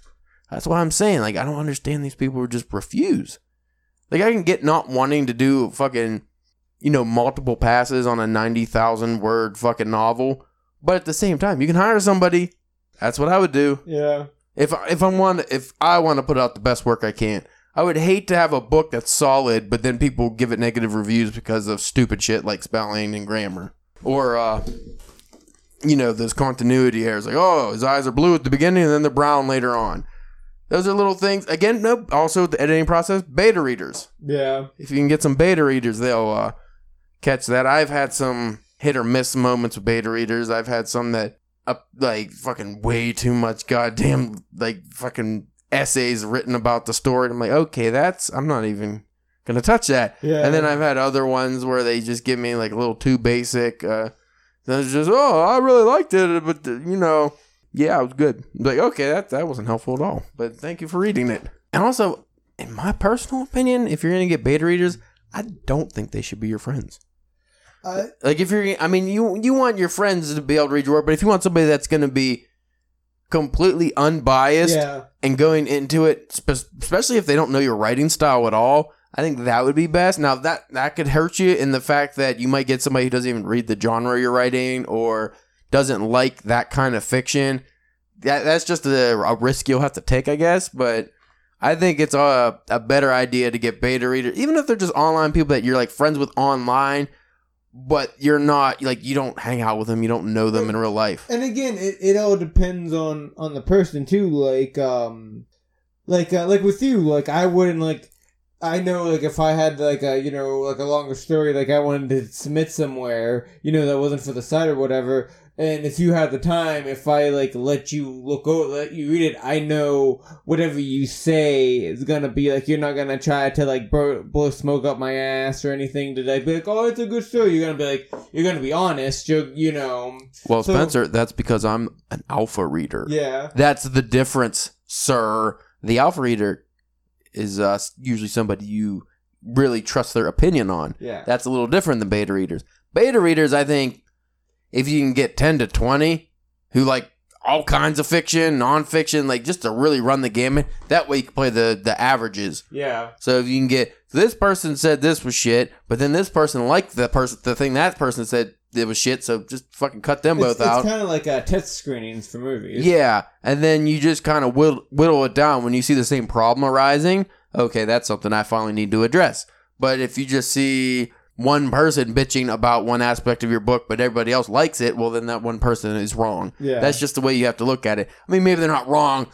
A: That's what I'm saying. Like, I don't understand these people who just refuse. Like, I can get not wanting to do fucking, you know, multiple passes on a 90,000 word fucking novel. But at the same time, you can hire somebody. That's what I would do.
B: yeah
A: If, if I'm want, if I want to put out the best work I can, I would hate to have a book that's solid, but then people give it negative reviews because of stupid shit like spelling and grammar. Or, uh, you know, those continuity errors. Like, oh, his eyes are blue at the beginning and then they're brown later on. Those are little things. Again, nope. also the editing process, beta readers.
B: yeah
A: If you can get some beta readers, they'll uh, catch that. I've had some hit or miss moments with beta readers. I've had some that up like fucking way too much goddamn like fucking essays written about the story. And I'm like, okay, that's I'm not even gonna touch that.
B: yeah
A: And then I've had other ones where they just give me like a little too basic. Uh, that's just oh, I really liked it, but uh, you know, yeah, it was good. Like okay, that that wasn't helpful at all. But thank you for reading it. And also, in my personal opinion, if you're gonna get beta readers, I don't think they should be your friends.
B: I,
A: Like if you're, I mean, you you want your friends to be able to read your work, but if you want somebody that's gonna be completely unbiased
B: yeah
A: and going into it, spe- especially if they don't know your writing style at all, I think that would be best. Now that that could hurt you in the fact that you might get somebody who doesn't even read the genre you're writing or doesn't like that kind of fiction. That that's just a, a risk you'll have to take, I guess. But I think it's a a better idea to get beta readers, even if they're just online people that you're like friends with online. But you're not like you don't hang out with them, you don't know them in real life.
B: and again it, it all depends on on the person too like um like uh, like with you, like I wouldn't like. I know, like if I had like a you know like a longer story, like I wanted to submit somewhere, you know that wasn't for the site or whatever. And if you had the time, if I like let you look over, let you read it, I know whatever you say is gonna be like you're not gonna try to like blow, blow smoke up my ass or anything to like be like, oh, it's a good story. You're gonna be like, you're gonna be honest. You're, you know,
A: Well,
B: So-
A: Spencer, that's because I'm an alpha reader.
B: yeah,
A: That's the difference, sir. The alpha reader is uh, usually somebody you really trust their opinion on.
B: yeah.
A: That's a little different than beta readers. Beta readers, I think, if you can get 10 to 20 who like all kinds of fiction, nonfiction, like just to really run the gamut, that way you can play the, the averages.
B: Yeah.
A: So if you can get this person said this was shit, but then this person liked the person the thing that person said it was shit, so just fucking cut them both
B: it's,
A: out.
B: It's kind of like uh, test screenings for movies.
A: Yeah, and then you just kind of whittle, whittle it down when you see the same problem arising. Okay, that's something I finally need to address. But if you just see one person bitching about one aspect of your book, but everybody else likes it, well, then that one person is wrong.
B: Yeah.
A: That's just the way you have to look at it. I mean, maybe they're not wrong,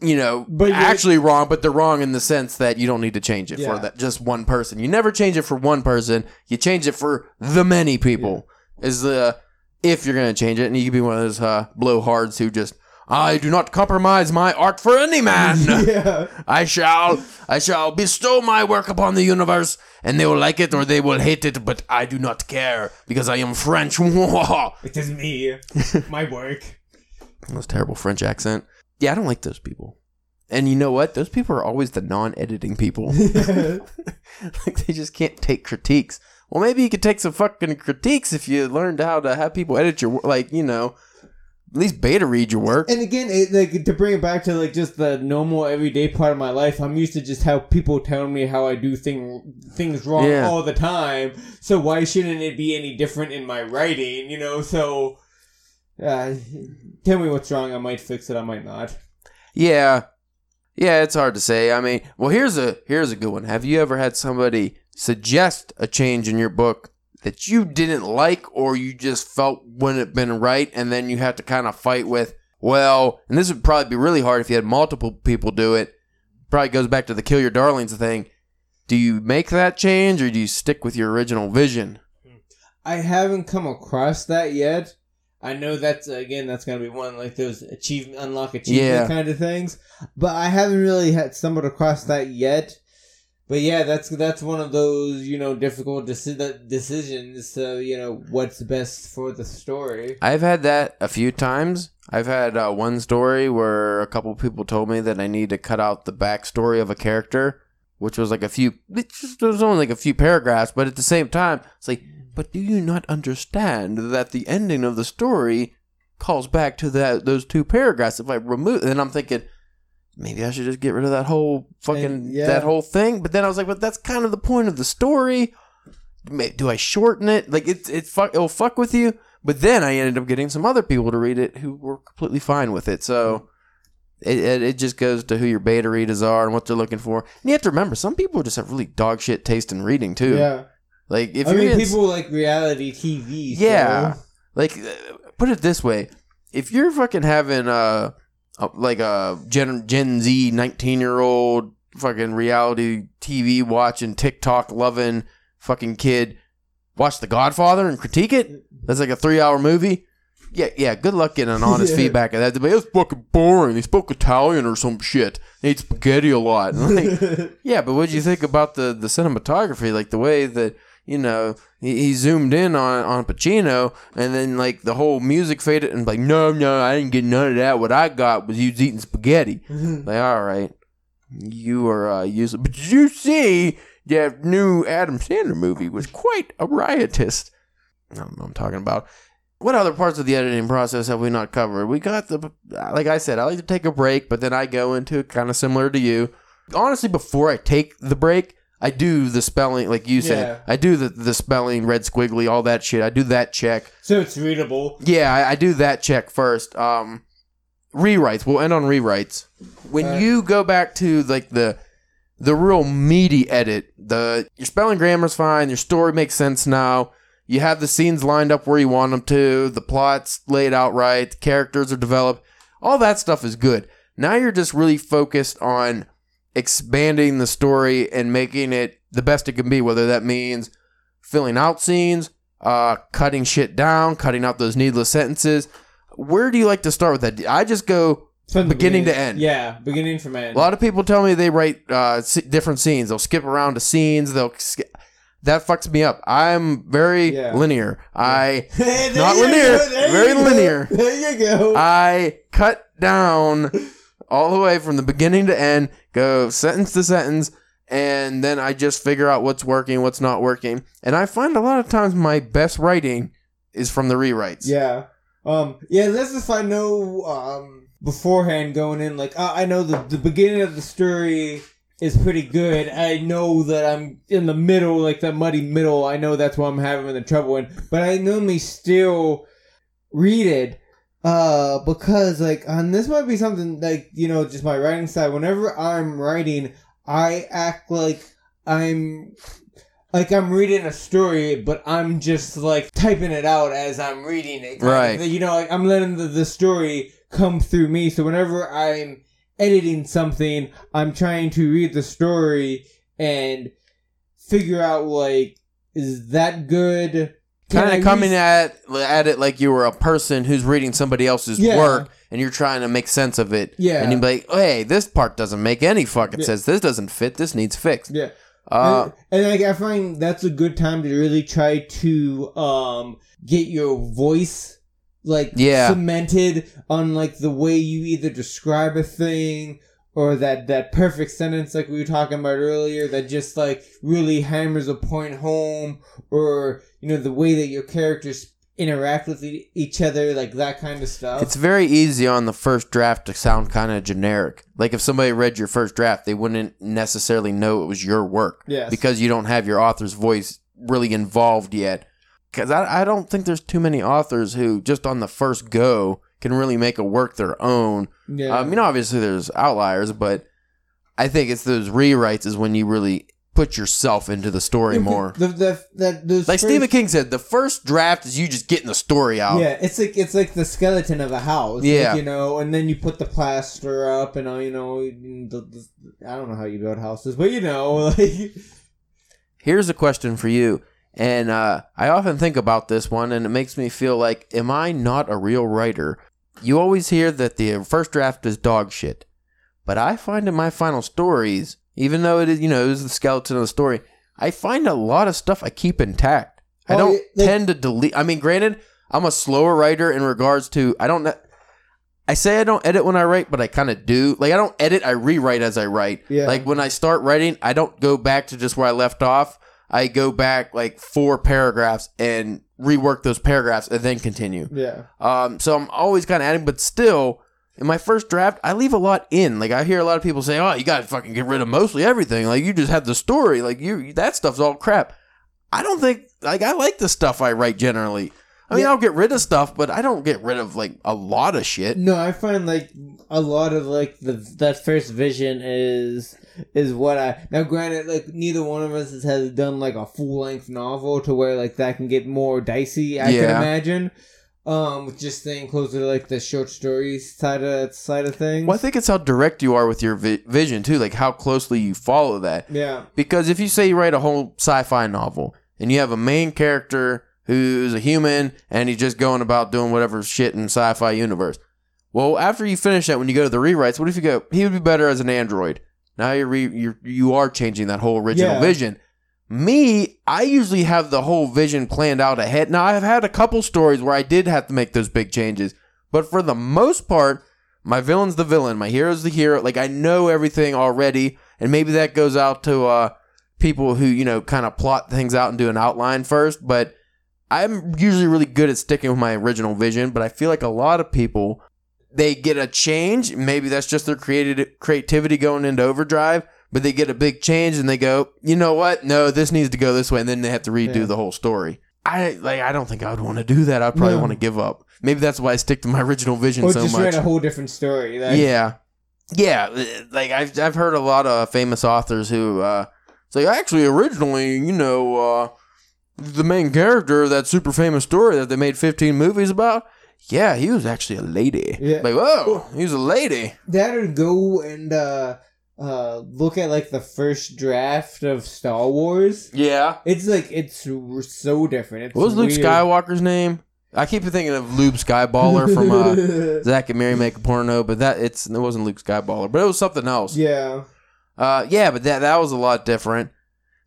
A: you know,
B: But
A: actually wrong, but they're wrong in the sense that you don't need to change it
B: Yeah.
A: for that just one person. You never change it for one person. You change it for the many people. Is the if you're gonna change it, and you can be one of those uh, blowhards who just I do not compromise my art for any man.
B: yeah.
A: I shall, I shall bestow my work upon the universe, and they will like it or they will hate it, but I do not care because I am French.
B: It is me. My work.
A: a terrible French accent. Yeah, I don't like those people. And you know what? Those people are always the non-editing people. like they just can't take critiques. Well, maybe you could take some fucking critiques if you learned how to have people edit your work. Like you know, at least beta read your work.
B: And again, it, like to bring it back to like just the normal everyday part of my life, I'm used to just how people tell me how I do thing things wrong
A: Yeah.
B: all the time. So why shouldn't it be any different in my writing? You know, so uh, tell me what's wrong. I might fix it. I might not.
A: Yeah. Yeah, it's hard to say. I mean, well, here's a here's a good one. Have you ever had somebody suggest a change in your book that you didn't like or you just felt wouldn't have been right and then you have to kind of fight with, well, and this would probably be really hard if you had multiple people do it. Probably goes back to the kill your darlings thing. Do you make that change or do you stick with your original vision?
B: I haven't come across that yet. I know that's uh, again that's gonna be one like those achievement unlock achievement
A: Yeah.
B: kind of things, but I haven't really had stumbled across that yet. But yeah, that's that's one of those you know difficult deci- decisions. So you know what's best for the story.
A: I've had that a few times. I've had uh, one story where a couple people told me that I need to cut out the backstory of a character, which was like a few. It just it was only like a few paragraphs, but at the same time, it's like, but do you not understand that the ending of the story calls back to that those two paragraphs? If I remove, then I'm thinking. Maybe I should just get rid of that whole fucking
B: And- yeah.
A: that whole thing. But then I was like, but that's kind of the point of the story. Do I shorten it? Like it's it fuck it'll fuck with you. But then I ended up getting some other people to read it who were completely fine with it. So it, it, it just goes to who your beta readers are and what they're looking for. And you have to remember, some people just have really dog shit taste in reading too.
B: Yeah,
A: Like if
B: I mean people like reality TV. so-
A: yeah, like uh, put it this way: if you're fucking having a Uh, like a Gen Gen Z nineteen year old fucking reality TV watching TikTok loving fucking kid watch The Godfather and critique it, that's like a three hour movie. Yeah, yeah. Good luck getting an honest
B: Yeah.
A: feedback of that. But it was fucking boring. He spoke Italian or some shit. He ate spaghetti a lot. Like, yeah, but what do you think about the the cinematography? Like the way that you know he, he zoomed in on on Pacino, and then like the whole music faded, and like no, no, I didn't get none of that. What I got was you eating spaghetti. like all right, you are uh, useless. But did you see that new Adam Sandler movie was quite a riotous? I don't know what I'm talking about. What other parts of the editing process have we not covered? We got the, like I said, I like to take a break, but then I go into kind of similar to you. Honestly, before I take the break, I do the spelling, like you said.
B: Yeah.
A: I do the, the spelling, red squiggly, all that shit. I do that check.
B: so it's readable.
A: Yeah, I, I do that check first. Um, rewrites. We'll end on rewrites. When
B: Uh,
A: you go back to like the the real meaty edit, the your spelling grammar's fine. Your story makes sense now. You have the scenes lined up where you want them to. The plot's laid out right. The characters are developed. All that stuff is good. Now you're just really focused on expanding the story and making it the best it can be, whether that means filling out scenes, uh, cutting shit down, cutting out those needless sentences. Where do you like to start with that? I just go
B: the
A: beginning to end.
B: Yeah, beginning from end.
A: A lot of people tell me they write uh, different scenes. They'll skip around to scenes. They'll sk- that fucks me up. I'm very
B: Yeah.
A: linear. I
B: There
A: Not linear, very linear.
B: There you go.
A: I cut down all the way from the beginning to end, go sentence to sentence, and then I just figure out what's working, what's not working. And I find a lot of times my best writing is from the rewrites.
B: Yeah. Um. Yeah. That's if I know um beforehand going in. Like I know the the beginning of the story is pretty good. I know that I'm in the middle, like the muddy middle. I know that's what I'm having the trouble in. But I normally still read it. Uh, because like, and this might be something like you know, just my writing side. Whenever I'm writing, I act like I'm like I'm reading a story, but I'm just like typing it out as I'm reading it. of
A: Right.
B: You know, like I'm letting the, the story come through me. So whenever I'm editing something, I'm trying to read the story and figure out like, is that good?
A: Kind of coming at at it like you were a person who's reading somebody else's
B: Yeah.
A: work and you're trying to make sense of it.
B: Yeah.
A: And you'd be like, hey, this part doesn't make any fucking
B: Yeah.
A: sense. This doesn't fit. This needs fixed.
B: Yeah.
A: Uh,
B: and, and like I find that's a good time to really try to um get your voice like
A: Yeah.
B: cemented on like the way you either describe a thing or that that perfect sentence like we were talking about earlier that just like really hammers a point home or you know the way that your characters interact with e- each other like that kind of stuff
A: It's very easy on the first draft to sound kind of generic. Like if somebody read your first draft, they wouldn't necessarily know it was your work
B: yes
A: because you don't have your author's voice really involved yet. Because I, I don't think there's too many authors who just on the first go can really make a work their own.
B: yeah
A: I mean, obviously there's outliers, but I think it's those rewrites is when you really put yourself into the story more.
B: the, the, that those
A: Like
B: first-
A: Stephen King said, the first draft is you just getting the story out.
B: Yeah, it's like it's like the skeleton of a house. like,
A: Yeah.
B: you know, and then you put the plaster up, and you know, the, the, I don't know how you build houses, but you know, like
A: Here's a question for you. And uh, I often think about this one, and it makes me feel like, am I not a real writer? You always hear that the first draft is dog shit. But I find in my final stories, even though it is, you know, it is the skeleton of the story, I find a lot of stuff I keep intact. I don't tend to delete. I mean, granted, I'm a slower writer in regards to, I don't. I say I don't edit when I write, but I kind of do. Like I don't edit, I rewrite as I write.
B: Yeah.
A: Like when I start writing, I don't go back to just where I left off. I go back like four paragraphs and rework those paragraphs and then continue.
B: yeah,
A: Um, so I'm always kind of adding, but still, in my first draft, I leave a lot in. Like I hear a lot of people say, "Oh, you got to fucking get rid of mostly everything. Like you just have the story. Like you that stuff's all crap." I don't think like I like the stuff I write generally. I mean,
B: Yeah.
A: I'll get rid of stuff, but I don't get rid of like a lot of shit.
B: no, I find like a lot of like the that first vision is is what I now. Granted, like neither one of us has, has done like a full length novel to where like that can get more dicey. I can imagine. Um, with just staying closer to like the short stories side of side of things.
A: Well, I think it's how direct you are with your vi- vision too, like how closely you follow that.
B: Yeah,
A: Because if you say you write a whole sci-fi novel and you have a main character who's a human and he's just going about doing whatever shit in sci-fi universe, well, after you finish that, when you go to the rewrites, what if you go? He would be better as an android. Now you're re- you're you are changing that whole original
B: Yeah.
A: vision. Me, I usually have the whole vision planned out ahead. Now I've had a couple stories where I did have to make those big changes, but for the most part, my villain's the villain, my hero's the hero. Like I know everything already, and maybe that goes out to uh, people who you know kind of plot things out and do an outline first. But I'm usually really good at sticking with my original vision. But I feel like a lot of people they get a change. Maybe that's just their creative creativity going into overdrive. But they get a big change and they go, you know what? No, this needs to go this way, and then they have to redo
B: Yeah.
A: the whole story. I like. I don't think I would want to do that. I'd probably
B: No.
A: want to give up. Maybe that's why I stick to my original vision
B: or
A: so
B: just
A: much.
B: write a whole different story. Like,
A: Yeah, yeah. uh, Like I've I've heard a lot of famous authors who uh, say actually originally, you know, uh, the main character of that super famous story that they made 15 movies about, yeah, he was actually a lady.
B: Yeah.
A: Like, whoa, he was a lady.
B: That or go and uh, uh, look at like the first draft of Star Wars.
A: Yeah.
B: It's like it's so different. It's
A: What was Luke
B: weird.
A: Skywalker's name? I keep thinking of Lube Skyballer from uh, Zack and Miri Make a Porno, but that it's it wasn't Luke Skyballer, but it was something else.
B: yeah.
A: Uh, yeah, but that that was a lot different.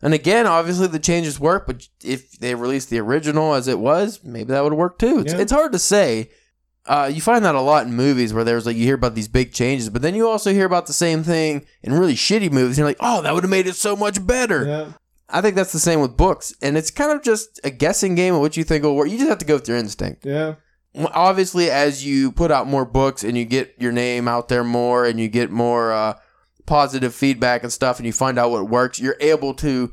A: And again, obviously the changes work, but if they released the original as it was, maybe that would work too. It's,
B: Yeah.
A: it's hard to say. Uh, you find that a lot in movies where there's like you hear about these big changes, but then you also hear about the same thing in really shitty movies. And you're like, oh, that would have made it so much better.
B: Yeah.
A: I think that's the same with books, and it's kind of just a guessing game of what you think will work. You just have to go with your instinct.
B: Yeah.
A: Obviously, as you put out more books and you get your name out there more, and you get more uh, positive feedback and stuff, and you find out what works, you're able to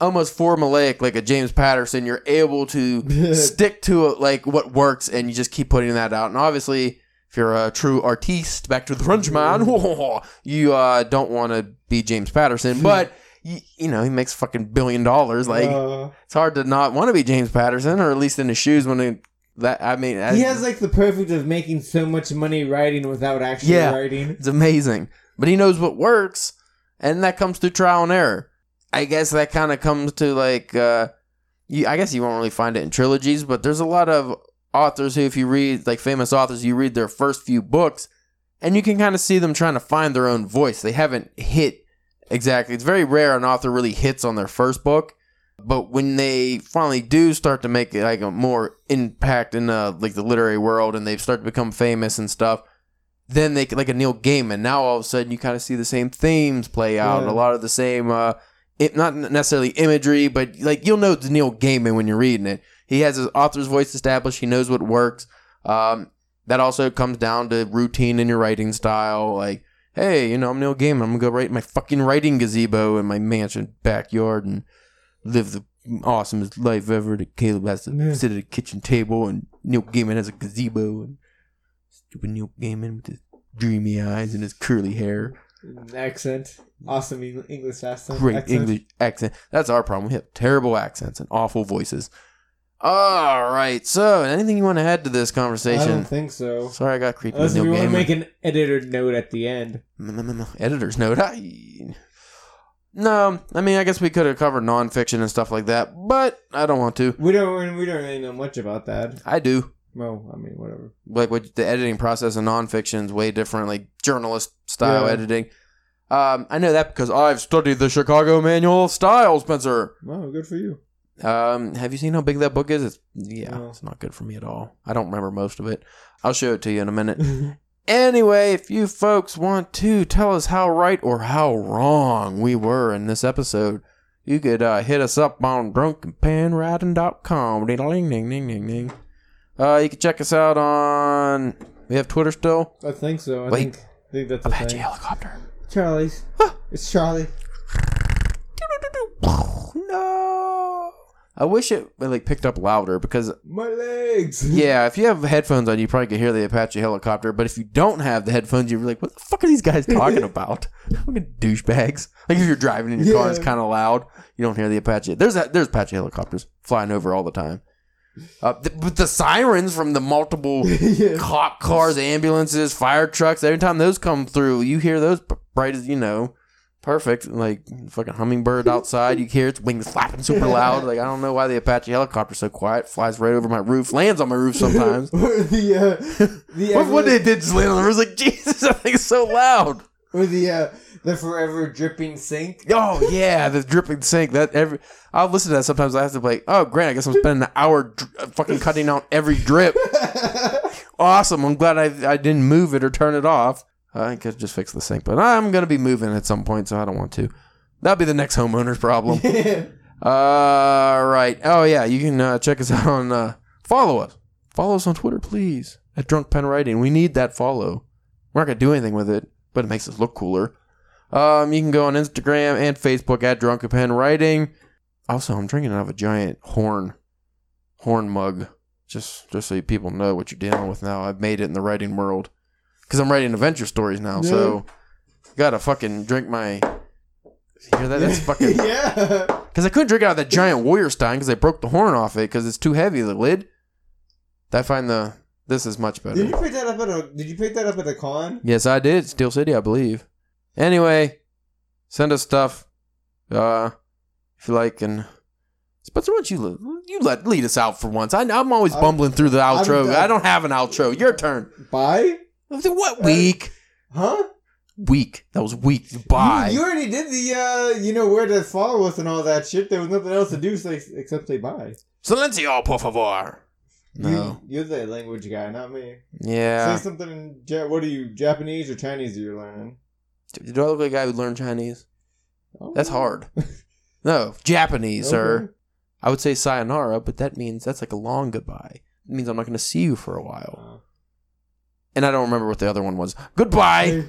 A: almost formulaic like a James Patterson. You're able to stick to it, like what works, and you just keep putting that out. And obviously, if you're a true artiste, back to the Frenchman, you uh, don't want to be James Patterson, but. You, you know he makes fucking billion dollars. Like
B: Uh,
A: it's hard to not want to be James Patterson, or at least in his shoes when it, that. I mean, I-
B: he has like the perfect of making so much money writing without actually
A: Yeah.
B: writing.
A: it's amazing. But he knows what works, and that comes through trial and error. I guess that kind of comes to like, uh, you. I guess you won't really find it in trilogies, but there's a lot of authors who, if you read like famous authors, you read their first few books, and you can kind of see them trying to find their own voice. They haven't hit exactly. It's very rare an author really hits on their first book. But when they finally do start to make like a more impact in uh, like the literary world, and they start to become famous and stuff, then they like a Neil Gaiman. Now all of a sudden you kind of see the same themes play out,
B: Yeah.
A: a lot of the same, uh, it, not necessarily imagery, but like you'll know it's Neil Gaiman when you're reading it. He has his author's voice established. He knows what works. Um, that also comes down to routine in your writing style. Like, hey, you know, I'm Neil Gaiman. I'm gonna go write my fucking writing gazebo in my mansion backyard and live the awesomest life ever. That Caleb has to
B: Yeah.
A: sit at a kitchen table and Neil Gaiman has a gazebo and stupid Neil Gaiman with his dreamy eyes and his curly hair.
B: Accent. Awesome English accent.
A: Great
B: accent.
A: English accent. That's our problem. We have terrible accents and awful voices. All right. So, anything you want to add to this conversation?
B: I don't think so.
A: Sorry, I got creepy
B: Unless you want to make an editor note at the end.
A: Editor's note. I... No, I mean, I guess we could have covered nonfiction and stuff like that, but I don't want to.
B: We don't. We don't really know much about that.
A: I do.
B: Well, I mean, whatever.
A: Like, what the editing process in nonfiction is way different, like journalist style
B: Yeah.
A: editing. Um, I know that because I've studied the Chicago Manual of Style, Spencer.
B: Wow, good for you.
A: Um, have you seen how big that book is? It's yeah,
B: No.
A: it's not good for me at all. I don't remember most of it. I'll show it to you in a minute. Anyway, if you folks want to tell us how right or how wrong we were in this episode, you could uh, hit us up on drunkenpenwriting.com. Ding ding ding ding ding ding. Uh, you can check us out on. We have Twitter still.
B: I think so. I
A: Wait.
B: think. I think that's a
A: Apache
B: thing.
A: helicopter.
B: Charlie's. it's Charlie.
A: No. I wish it like picked up louder because
B: My legs.
A: yeah, if you have headphones on, you probably could hear the Apache helicopter. But if you don't have the headphones, you're like, what the fuck are these guys talking about? Fucking douchebags. Like if you're driving in your car, it's kind of loud. You don't hear the Apache. There's a, there's Apache helicopters flying over all the time. Uh, th- but the sirens from the multiple
B: yeah.
A: cop cars, ambulances, fire trucks. Every time those come through, you hear those bright as you know, perfect. Like fucking hummingbird outside, you hear its wings flapping super loud. Like I don't know why the Apache helicopter's so quiet. Flies right over my roof, lands on my roof sometimes.
B: the uh, the
A: what, what they did just land on the roof? Like Jesus, that thing's so loud.
B: Or the uh, the forever dripping sink.
A: Oh yeah, the dripping sink. That every I'll listen to that sometimes. I have to be like, oh great, I guess I'm spending an hour dr- fucking cutting out every drip. awesome. I'm glad I, I didn't move it or turn it off. I could just fix the sink, but I'm gonna be moving at some point, so I don't want to. That'll be the next homeowner's problem. All right. Oh yeah, you can uh, check us out on uh, follow us. Follow us on Twitter, please. At Drunk Pen Writing. We need that follow. We're not gonna do anything with it, but it makes us look cooler. Um, you can go on Instagram and Facebook at Drunken Pen Writing. Also, I'm drinking out of a giant horn horn mug. Just just so people know what you're dealing with now. I've made it in the writing world. Because I'm writing adventure stories now, so gotta fucking drink my you hear that? That's fucking
B: yeah.
A: because I couldn't drink out of that giant warrior stein because I broke the horn off it because it's too heavy. The lid. Did I find the This is much better.
B: Did you pick that up at a? Did you pick that up at the con?
A: Yes, I did. Steel City, I believe. Anyway, send us stuff. Uh, if you like, and Spencer, why don't you you let lead us out for once? I, I'm always
B: I'm-
A: bumbling through the outro. I don't have an outro. Your turn.
B: Bye.
A: What week?
B: Huh?
A: Week. That was week. Bye.
B: You, you already did the uh, you know where to follow us and all that shit. There was nothing else to do so, except say bye.
A: Silencio, por favor. No.
B: You, you're the language guy, not me.
A: Yeah.
B: Say something in ja- what are you Japanese or Chinese? Are you learning?
A: Do I look like a guy who learned Chinese?
B: Oh.
A: That's hard. No, Japanese, sir. I would say sayonara, but that means that's like a long goodbye. It means I'm not going to see you for a while.
B: Uh,
A: And I don't remember what the other one was. Goodbye.